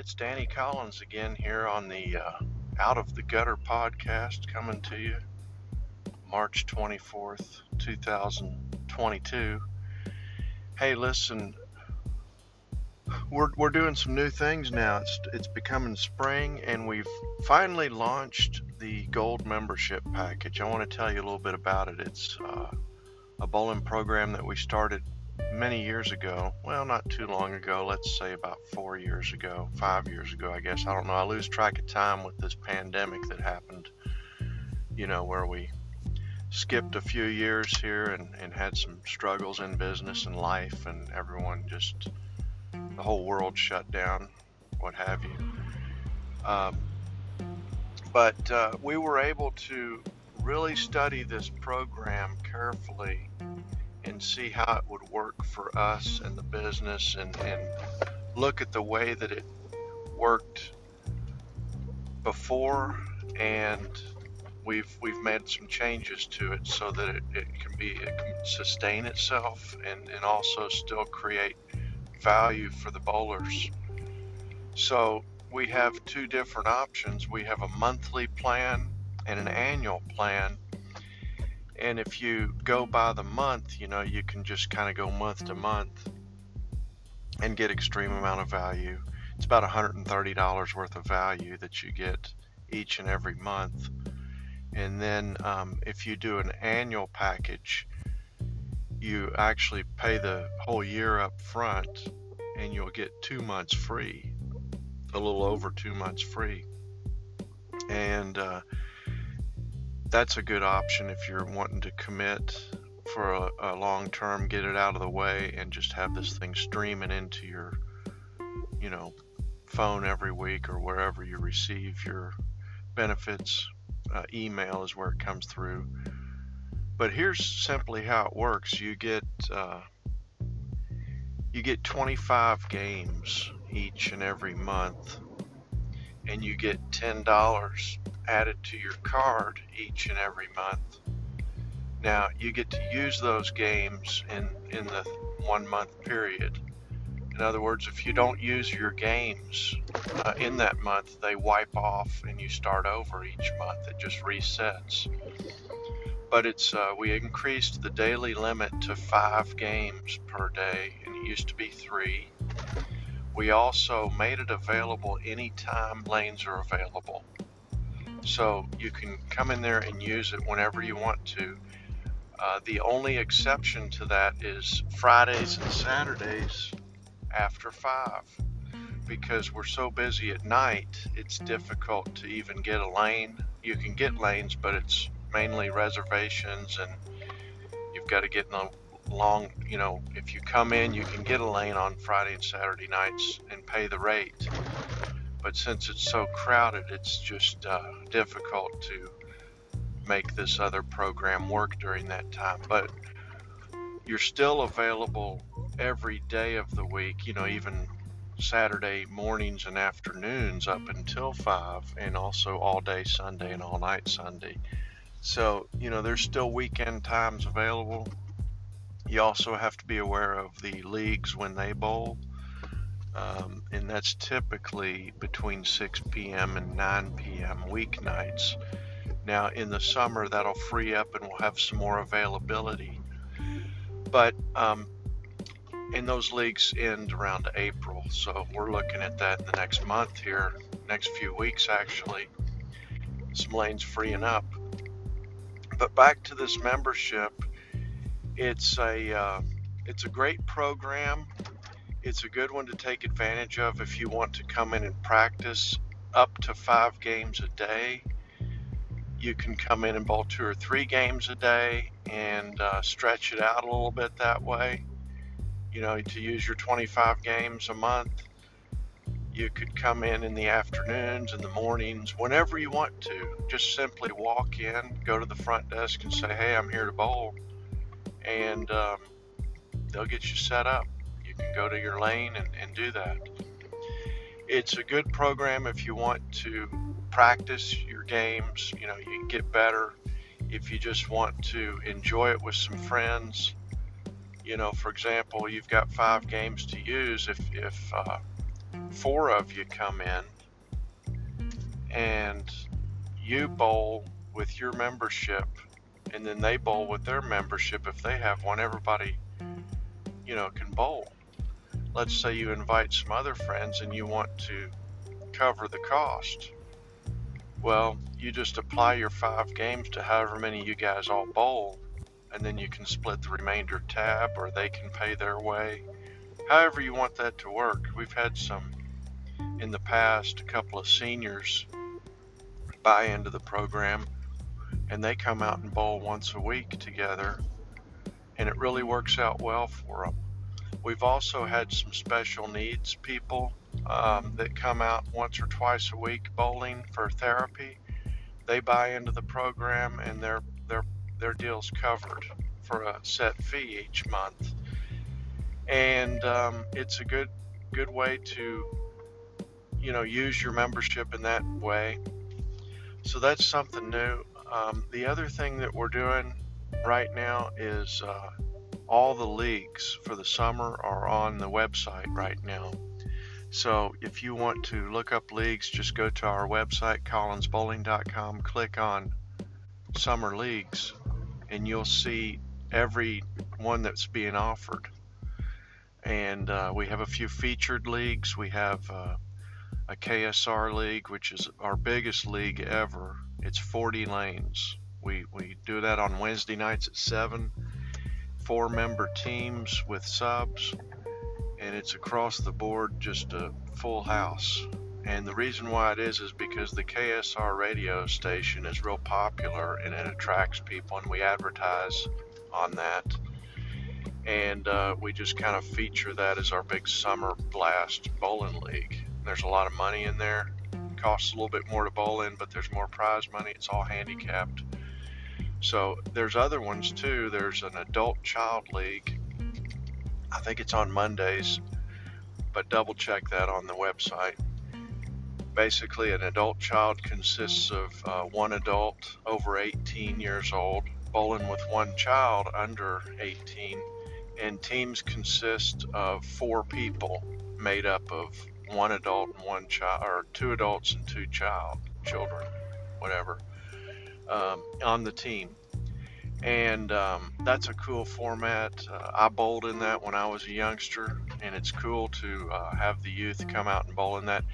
it's Danny Collins again here on the uh, Out of the Gutter podcast coming to you March 24th, 2022. Hey, listen, we're, we're doing some new things now. It's, it's becoming spring, and we've finally launched the gold membership package. I want to tell you a little bit about it. It's uh, a bowling program that we started many years ago. Well, not too long ago. Let's say about four years ago, five years ago, I guess. I don't know. I lose track of time with this pandemic that happened, you know, where we skipped a few years here and, and had some struggles in business and life, and everyone just, the whole world shut down, what have you. Um, but uh, we were able to really study this program carefully and see how it would work for us and the business and, and look at the way that it worked before and we've we've made some changes to it so that it, it can be it can sustain itself and, and also still create value for the bowlers. So we have two different options. We have a monthly plan and an annual plan and if you go by the month, you know, you can just kind of go month to month and get extreme amount of value. It's about $130 worth of value that you get each and every month. And then um, if you do an annual package, you actually pay the whole year up front and you'll get two months free, a little over two months free. And uh, that's a good option if you're wanting to commit for a, a, long term, get it out of the way, and just have this thing streaming into your, you know, phone every week or wherever you receive your benefits. Uh, email is where it comes through. But here's simply how it works: you get uh, you get 25 games each and every month, and you get ten dollars added to your card each and every month. Now you get to use those games in, in the one month period. In other words, if you don't use your games uh, in that month, they wipe off and you start over each month. It just resets. But it's uh, we increased the daily limit to five games per day, and it used to be three. We also made it available anytime lanes are available. So you can come in there and use it whenever you want to. Uh, the only exception to that is Fridays and Saturdays after 5 because we're so busy at night, it's difficult to even get a lane. You can get lanes, but it's mainly reservations and you've got to get in a long, you know, if you come in, you can get a lane on Friday and Saturday nights and pay the rate but since it's so crowded, it's just uh, difficult to make this other program work during that time. But you're still available every day of the week, you know, even Saturday mornings and afternoons up until 5, and also all day Sunday and all night Sunday. So, you know, there's still weekend times available. You also have to be aware of the leagues when they bowl um, and that's typically between 6 p.m. and 9 p.m. weeknights. Now, in the summer, that'll free up and we'll have some more availability. But, um, and those leagues end around April, so we're looking at that in the next month here, next few weeks actually. Some lanes freeing up. But back to this membership, it's a uh, it's a great program. It's a good one to take advantage of if you want to come in and practice up to five games a day. You can come in and bowl two or three games a day and uh, stretch it out a little bit that way. You know, to use your 25 games a month. You could come in in the afternoons and the mornings, whenever you want to. Just simply walk in, go to the front desk, and say, "Hey, I'm here to bowl," and um, they'll get you set up go to your lane and, and do that. It's a good program if you want to practice your games, you know, you get better. If you just want to enjoy it with some friends, you know, for example, you've got five games to use. If, if uh, four of you come in and you bowl with your membership and then they bowl with their membership if they have one everybody you know can bowl let's say you invite some other friends and you want to cover the cost. Well you just apply your five games to however many you guys all bowl and then you can split the remainder tab or they can pay their way. However you want that to work. We've had some in the past a couple of seniors buy into the program and they come out and bowl once a week together and it really works out well for them. We've also had some special needs people um, that come out once or twice a week bowling for therapy. They buy into the program and their their their deal's covered for a set fee each month, and um, it's a good good way to you know use your membership in that way so that's something new. Um, the other thing that we're doing right now is uh, all the leagues for the summer are on the website right now. So if you want to look up leagues, just go to our website, collinsbowling.com, click on summer leagues, and you'll see every one that's being offered. And uh, we have a few featured leagues. We have uh, a KSR league, which is our biggest league ever. It's 40 lanes. We, we do that on Wednesday nights at 7, four member teams with subs, and it's across the board just a full house. And the reason why it is is because the KSR radio station is real popular and it attracts people, and we advertise on that. And uh, we just kind of feature that as our big summer blast bowling league. There's a lot of money in there. It costs a little bit more to bowl in, but there's more prize money. It's all handicapped. So there's other ones too. There's an adult child league. I think it's on Mondays, but double check that on the website. Basically, an adult child consists of uh, one adult over 18 years old bowling with one child under 18, and teams consist of four people made up of one adult and one child, or two adults and two child children, whatever, um, on the team. And um, that's a cool format. Uh, I bowled in that when I was a youngster, and it's cool to uh, have the youth come out and bowl in that.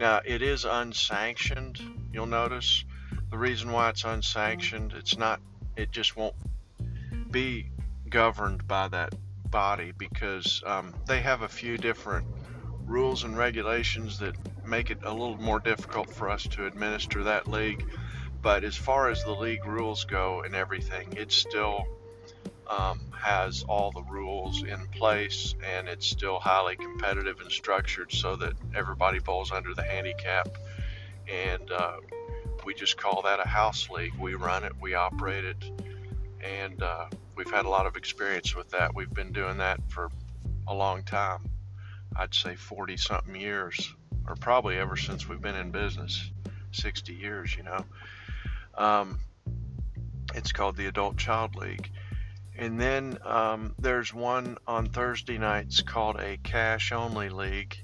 Now, it is unsanctioned, you'll notice. The reason why it's unsanctioned, it's not, it just won't be governed by that body because um, they have a few different rules and regulations that make it a little more difficult for us to administer that league. But as far as the league rules go and everything, it still um, has all the rules in place and it's still highly competitive and structured so that everybody bowls under the handicap. And uh, we just call that a house league. We run it, we operate it, and uh, we've had a lot of experience with that. We've been doing that for a long time. I'd say 40 something years, or probably ever since we've been in business, 60 years, you know. Um, it's called the Adult Child League. And then um, there's one on Thursday nights called a cash only league.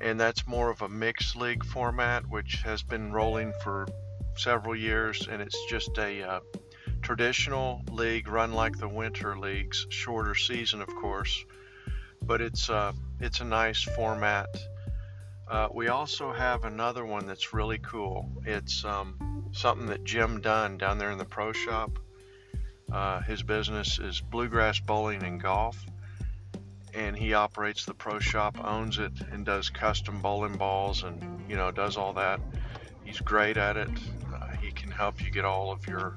And that's more of a mixed league format, which has been rolling for several years. And it's just a uh, traditional league run like the winter leagues, shorter season, of course. But it's uh, it's a nice format. Uh, we also have another one that's really cool. It's um, something that Jim Dunn down there in the pro shop. Uh, his business is bluegrass bowling and golf, and he operates the pro shop, owns it, and does custom bowling balls, and you know does all that. He's great at it. Uh, he can help you get all of your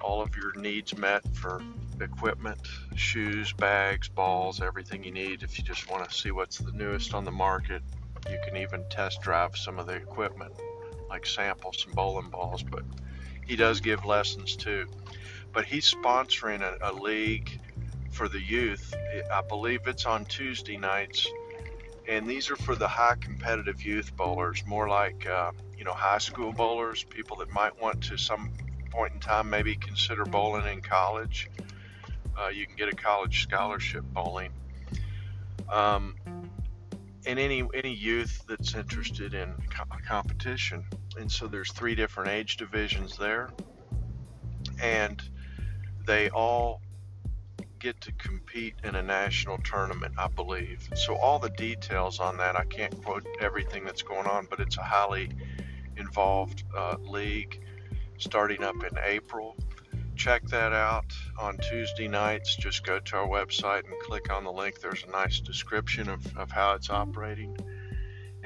all of your needs met for equipment, shoes, bags, balls, everything you need. If you just want to see what's the newest on the market, you can even test drive some of the equipment, like sample some bowling balls. But he does give lessons too. But he's sponsoring a, a league for the youth. I believe it's on Tuesday nights, and these are for the high competitive youth bowlers, more like uh, you know high school bowlers, people that might want to some point in time maybe consider bowling in college uh, you can get a college scholarship bowling. Um, and any any youth that's interested in co- competition. And so there's three different age divisions there, and they all get to compete in a national tournament, I believe. So all the details on that, I can't quote everything that's going on, but it's a highly involved uh, league starting up in April. Check that out on Tuesday nights. Just go to our website and click on the link. There's a nice description of, of how it's operating.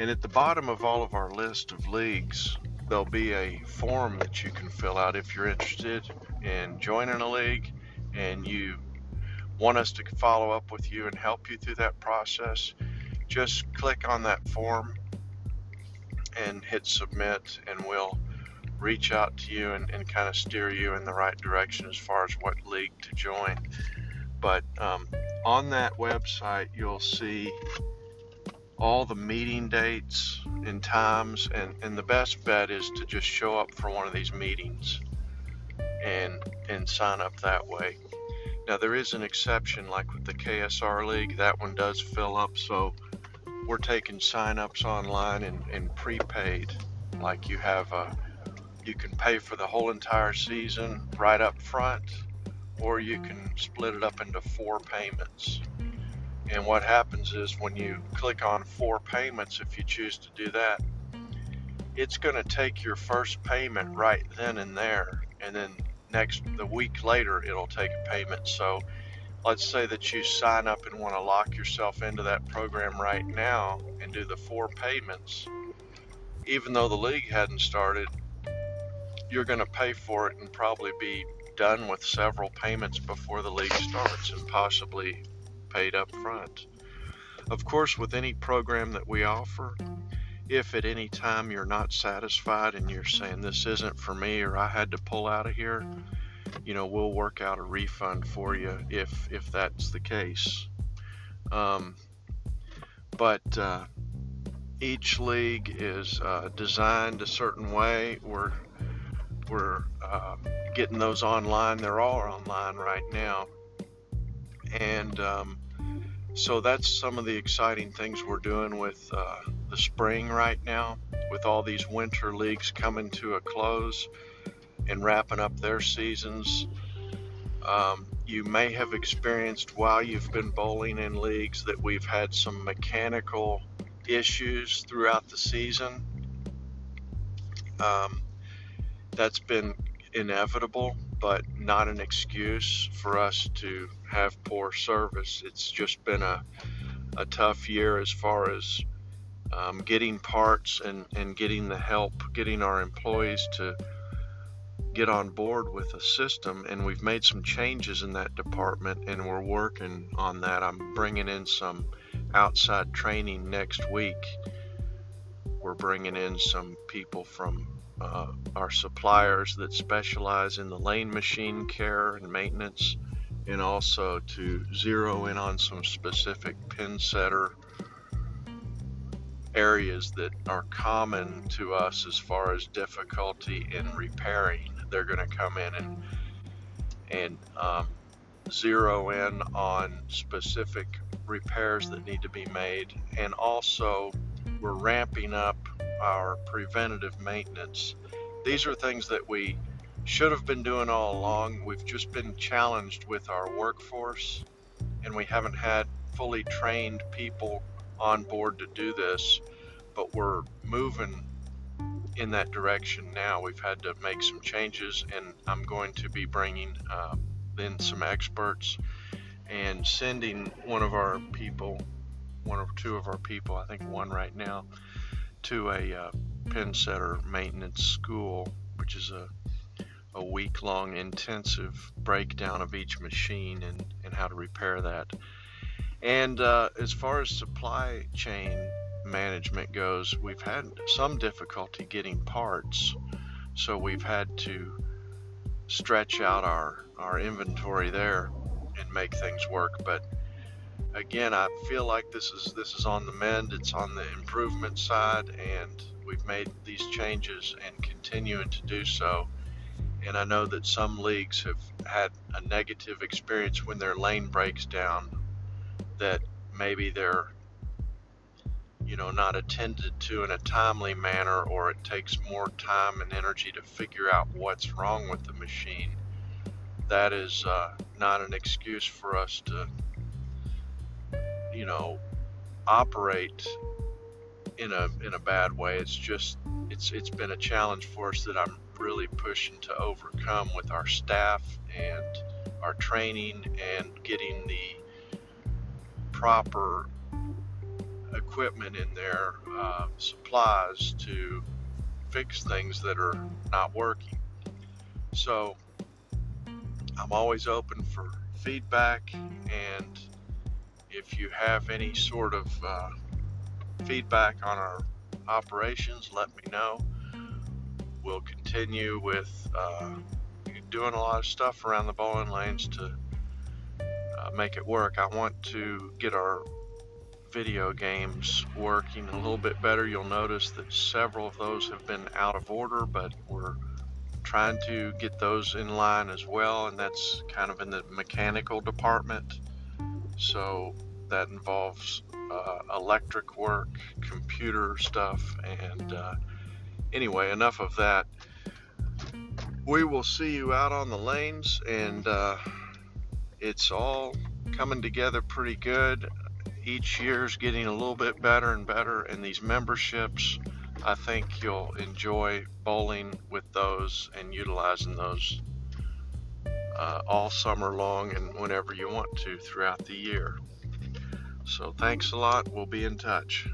And at the bottom of all of our list of leagues, there'll be a form that you can fill out if you're interested in joining a league and you want us to follow up with you and help you through that process. Just click on that form and hit submit, and we'll reach out to you and, and kind of steer you in the right direction as far as what league to join. But um, on that website, you'll see all the meeting dates and times, and, and the best bet is to just show up for one of these meetings and and sign up that way. Now there is an exception, like with the KSR League, that one does fill up, so we're taking sign-ups online and, and prepaid, like you have a you can pay for the whole entire season right up front, or you can split it up into four payments. And what happens is when you click on four payments, if you choose to do that, it's going to take your first payment right then and there. And then next, the week later, it'll take a payment. So let's say that you sign up and want to lock yourself into that program right now and do the four payments. Even though the league hadn't started, you're going to pay for it and probably be done with several payments before the league starts and possibly paid up front. Of course, with any program that we offer, if at any time you're not satisfied and you're saying this isn't for me or I had to pull out of here, you know, we'll work out a refund for you if if that's the case. Um, but uh, each league is uh, designed a certain way. We're we're uh, getting those online. They're all online right now, and um, so that's some of the exciting things we're doing with uh, the spring right now, with all these winter leagues coming to a close and wrapping up their seasons. Um, you may have experienced while you've been bowling in leagues that we've had some mechanical issues throughout the season. Um, that's been inevitable, but not an excuse for us to have poor service. It's just been a, a tough year as far as um, getting parts and, and getting the help, getting our employees to get on board with a system. And we've made some changes in that department and we're working on that. I'm bringing in some outside training next week. We're bringing in some people from uh, our suppliers that specialize in the lane machine care and maintenance, and also to zero in on some specific pin setter areas that are common to us as far as difficulty in repairing. They're going to come in and and um, zero in on specific repairs that need to be made, and also we're ramping up our preventative maintenance. These are things that we should have been doing all along. We've just been challenged with our workforce, and we haven't had fully trained people on board to do this, but we're moving in that direction now. We've had to make some changes, and I'm going to be bringing uh, in some experts and sending one of our people, one or two of our people, I think one right now, to a uh, pin setter maintenance school, which is a a week long intensive breakdown of each machine and, and how to repair that. And uh, as far as supply chain management goes, we've had some difficulty getting parts, so we've had to stretch out our, our inventory there and make things work. But again, I feel like this is this is on the mend. It's on the improvement side, and we've made these changes and continuing to do so. And I know that some leagues have had a negative experience when their lane breaks down. That maybe their you know, not attended to in a timely manner, or it takes more time and energy to figure out what's wrong with the machine, that is uh, not an excuse for us to, you know, operate in a in a bad way. It's just it's it's been a challenge for us that I'm really pushing to overcome with our staff and our training and getting the proper equipment in there, uh, supplies to fix things that are not working. So I'm always open for feedback, and if you have any sort of uh, feedback on our operations, let me know. We'll continue with uh, doing a lot of stuff around the bowling lanes to uh, make it work. I want to get our video games working a little bit better. You'll notice that several of those have been out of order, but we're trying to get those in line as well, and that's kind of in the mechanical department. So that involves uh, electric work, computer stuff, and uh, anyway, enough of that. We will see you out on the lanes, and uh, it's all coming together pretty good. Each year's getting a little bit better and better, and these memberships, I think you'll enjoy bowling with those and utilizing those uh, all summer long and whenever you want to throughout the year. So thanks a lot. We'll be in touch.